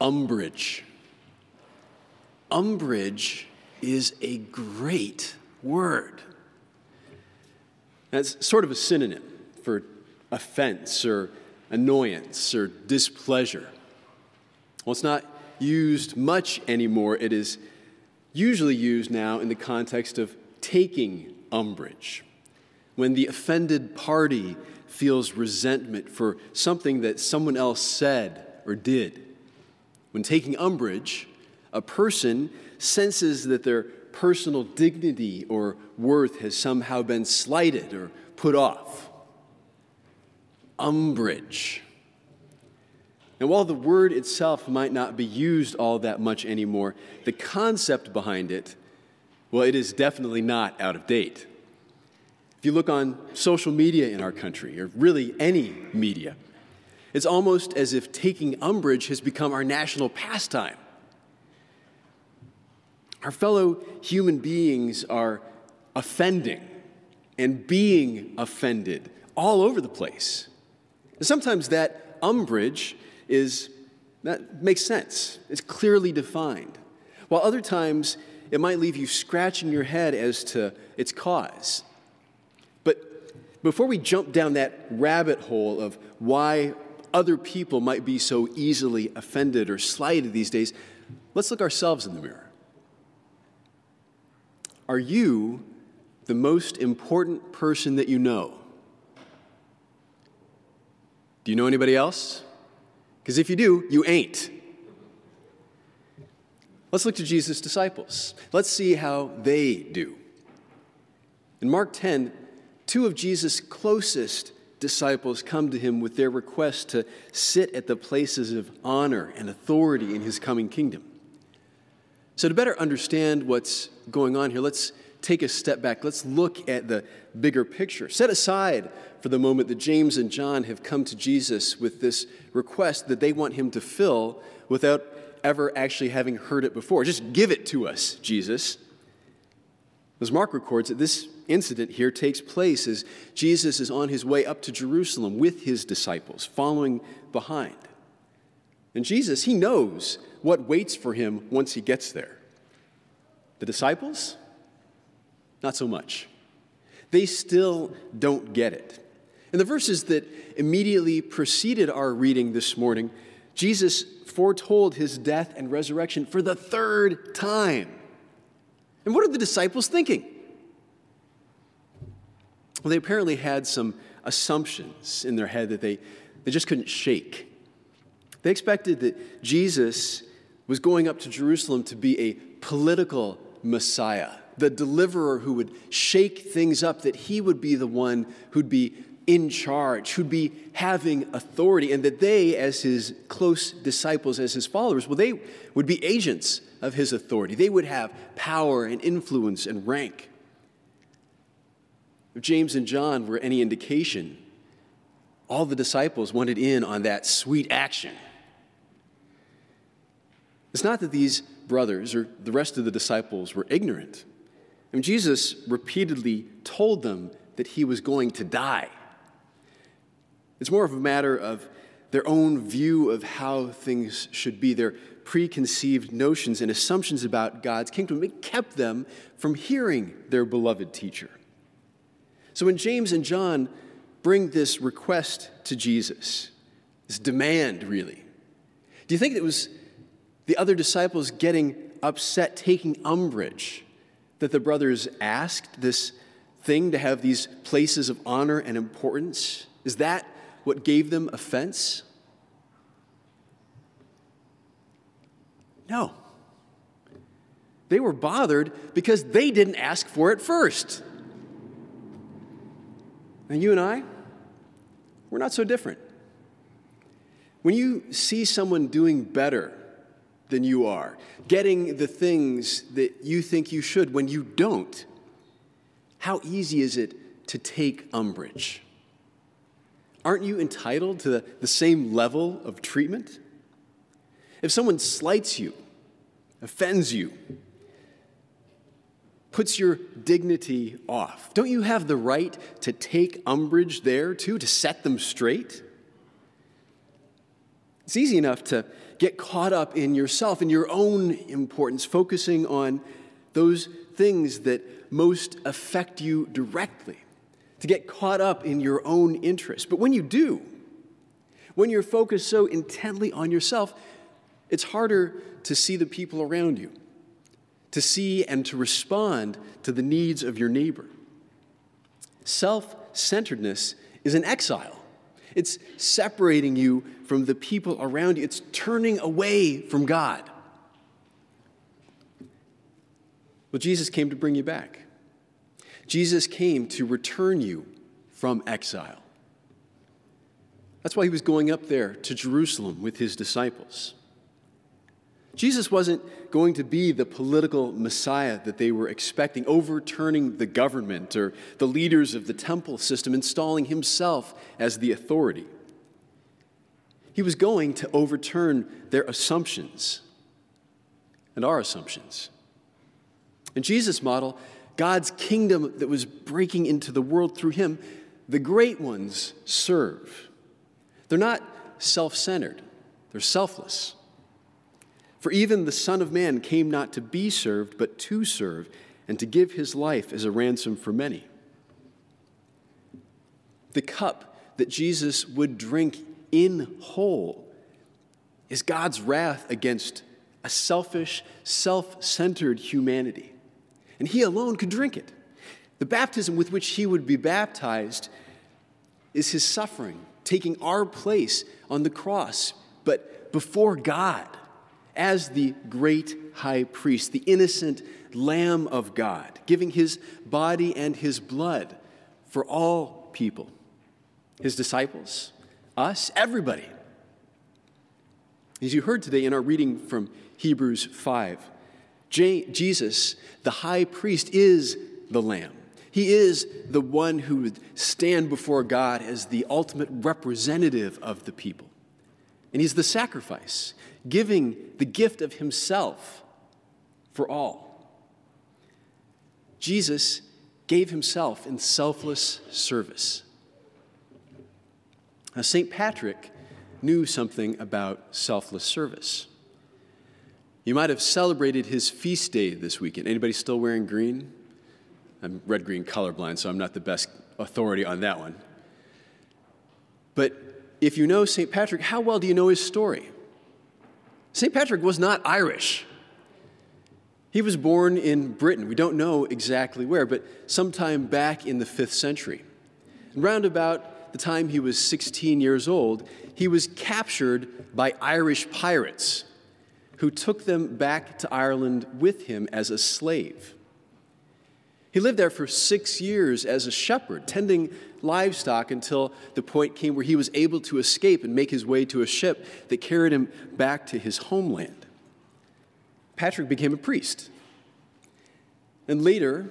umbrage. Umbrage is a great word. That's sort of a synonym for offense or annoyance or displeasure. Well, it's not used much anymore. It is usually used now in the context of taking umbrage. When the offended party feels resentment for something that someone else said or did. When taking umbrage, a person senses that their personal dignity or worth has somehow been slighted or put off. Umbrage. And while the word itself might not be used all that much anymore, the concept behind it, well, it is definitely not out of date. If you look on social media in our country, or really any media, it's almost as if taking umbrage has become our national pastime. Our fellow human beings are offending and being offended all over the place. And sometimes that umbrage is that makes sense. It's clearly defined. While other times it might leave you scratching your head as to its cause. But before we jump down that rabbit hole of why other people might be so easily offended or slighted these days, let's look ourselves in the mirror. Are you the most important person that you know? Do you know anybody else? Because if you do, you ain't. Let's look to Jesus' disciples. Let's see how they do. In Mark 10, two of Jesus' closest disciples come to him with their request to sit at the places of honor and authority in his coming kingdom. So, to better understand what's going on here, let's take a step back. Let's look at the bigger picture. Set aside for the moment that James and John have come to Jesus with this request that they want him to fill without ever actually having heard it before. Just give it to us, Jesus. As Mark records that this incident here takes place as Jesus is on his way up to Jerusalem with his disciples, following behind. And Jesus, he knows what waits for him once he gets there. The disciples? Not so much. They still don't get it. In the verses that immediately preceded our reading this morning, Jesus foretold his death and resurrection for the third time. And what are the disciples thinking? Well, they apparently had some assumptions in their head that they, they just couldn't shake. They expected that Jesus was going up to Jerusalem to be a political Messiah, the deliverer who would shake things up, that he would be the one who'd be in charge, who'd be having authority, and that they, as his close disciples, as his followers, well, they would be agents of his authority. They would have power and influence and rank. If James and John were any indication, all the disciples wanted in on that sweet action. It's not that these brothers or the rest of the disciples were ignorant. I mean, Jesus repeatedly told them that he was going to die. It's more of a matter of their own view of how things should be, their preconceived notions and assumptions about God's kingdom. It kept them from hearing their beloved teacher. So when James and John bring this request to Jesus, this demand really, do you think it was the other disciples getting upset, taking umbrage that the brothers asked this thing to have these places of honor and importance? Is that what gave them offense? No. They were bothered because they didn't ask for it first. And you and I, we're not so different. When you see someone doing better than you are, getting the things that you think you should when you don't, how easy is it to take umbrage? Aren't you entitled to the, same level of treatment? If someone slights you, offends you, puts your dignity off. Don't you have the right to take umbrage there too, to set them straight? It's easy enough to get caught up in yourself and your own importance, focusing on those things that most affect you directly, to get caught up in your own interests. But when you do, when you're focused so intently on yourself, it's harder to see the people around you, to see and to respond to the needs of your neighbor. Self centeredness is an exile. It's separating you from the people around you. It's turning away from God. Well, Jesus came to bring you back. Jesus came to return you from exile. That's why he was going up there to Jerusalem with his disciples. Jesus wasn't going to be the political Messiah that they were expecting, overturning the government or the leaders of the temple system, installing himself as the authority. He was going to overturn their assumptions and our assumptions. In Jesus' model, God's kingdom that was breaking into the world through him, the great ones serve. They're not self centered, they're selfless. For even the Son of Man came not to be served, but to serve, and to give his life as a ransom for many. The cup that Jesus would drink in whole is God's wrath against a selfish, self centered humanity. And he alone could drink it. The baptism with which he would be baptized is his suffering, taking our place on the cross, but before God as the great high priest, the innocent Lamb of God, giving his body and his blood for all people, his disciples, us, everybody. As you heard today in our reading from Hebrews 5, Jesus, the high priest, is the Lamb. He is the one who would stand before God as the ultimate representative of the people. And he's the sacrifice giving the gift of himself for all. Jesus gave himself in selfless service. Now, St. Patrick knew something about selfless service. You might have celebrated his feast day this weekend. Anybody still wearing green? I'm red green colorblind, so I'm not the best authority on that one. But if you know St. Patrick, how well do you know his story? St. Patrick was not Irish. He was born in Britain. We don't know exactly where, but sometime back in the fifth century. And round about the time he was 16 years old, he was captured by Irish pirates who took them back to Ireland with him as a slave. He lived there for six years as a shepherd, tending livestock until the point came where he was able to escape and make his way to a ship that carried him back to his homeland. Patrick became a priest. And later,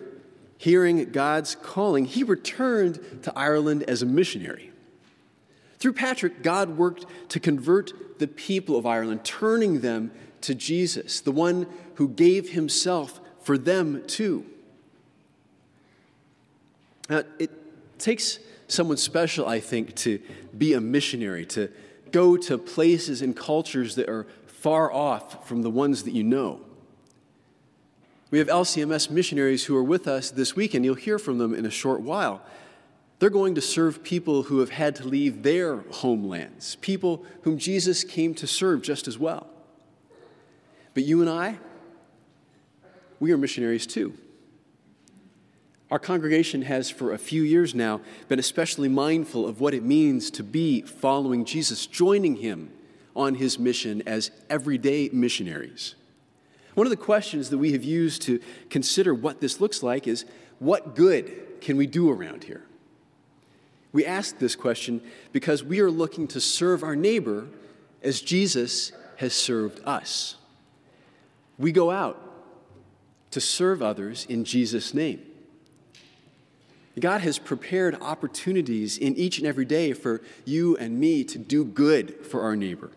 hearing God's calling, he returned to Ireland as a missionary. Through Patrick, God worked to convert the people of Ireland, turning them to Jesus, the one who gave himself for them too. Now, it takes someone special, I think, to be a missionary, to go to places and cultures that are far off from the ones that you know. We have LCMS missionaries who are with us this week, and you'll hear from them in a short while. They're going to serve people who have had to leave their homelands, people whom Jesus came to serve just as well. But you and I, we are missionaries too. Our congregation has, for a few years now, been especially mindful of what it means to be following Jesus, joining him on his mission as everyday missionaries. One of the questions that we have used to consider what this looks like is what good can we do around here? We ask this question because we are looking to serve our neighbor as Jesus has served us. We go out to serve others in Jesus' name. God has prepared opportunities in each and every day for you and me to do good for our neighbor.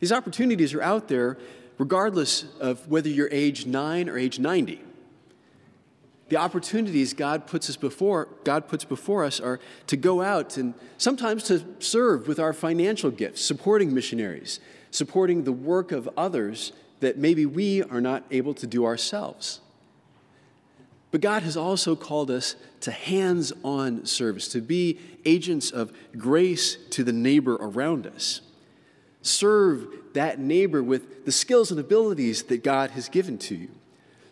These opportunities are out there regardless of whether you're age 9 or age 90. The opportunities God puts us before God puts before us are to go out and sometimes to serve with our financial gifts, supporting missionaries, supporting the work of others that maybe we are not able to do ourselves. But God has also called us to hands on service, to be agents of grace to the neighbor around us. Serve that neighbor with the skills and abilities that God has given to you.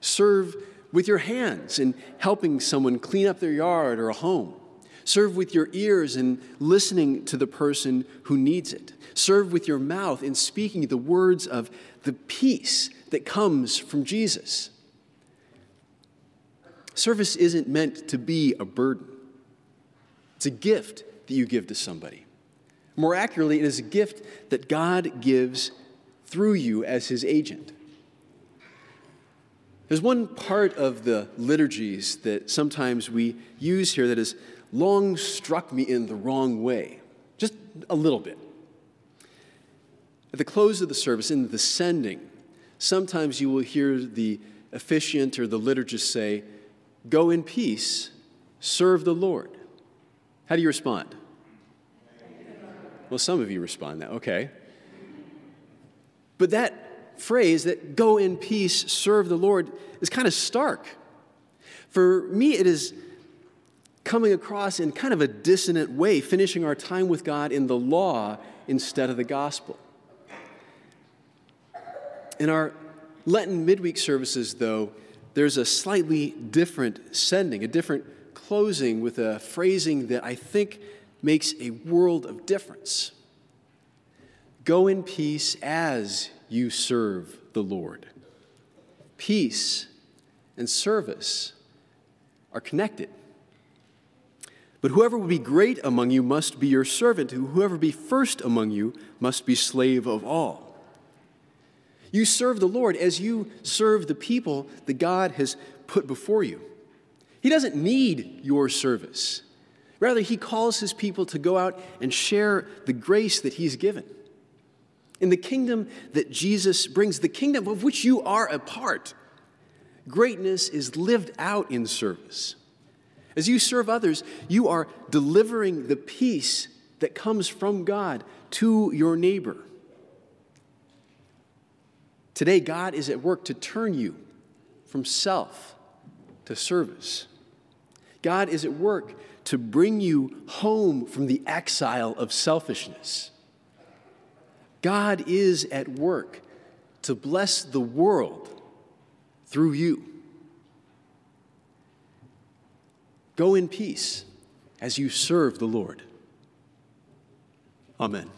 Serve with your hands in helping someone clean up their yard or a home. Serve with your ears in listening to the person who needs it. Serve with your mouth in speaking the words of the peace that comes from Jesus. Service isn't meant to be a burden, it's a gift that you give to somebody. More accurately, it is a gift that God gives through you as his agent. There's one part of the liturgies that sometimes we use here that has long struck me in the wrong way, just a little bit. At the close of the service, in the sending, sometimes you will hear the officiant or the liturgist say, Go in peace, serve the Lord. How do you respond? Well, some of you respond that, okay. But that phrase, that go in peace, serve the Lord, is kind of stark. For me, it is coming across in kind of a dissonant way, finishing our time with God in the law instead of the gospel. In our Lenten midweek services, though, there's a slightly different sending, a different closing with a phrasing that I think makes a world of difference. Go in peace as you serve the Lord. Peace and service are connected. But whoever will be great among you must be your servant, whoever be first among you must be slave of all. You serve the Lord as you serve the people that God has put before you. He doesn't need your service. Rather, He calls His people to go out and share the grace that He's given. In the kingdom that Jesus brings, the kingdom of which you are a part, greatness is lived out in service. As you serve others, you are delivering the peace that comes from God to your neighbor. Today, God is at work to turn you from self to service. God is at work to bring you home from the exile of selfishness. God is at work to bless the world through you. Go in peace as you serve the Lord. Amen.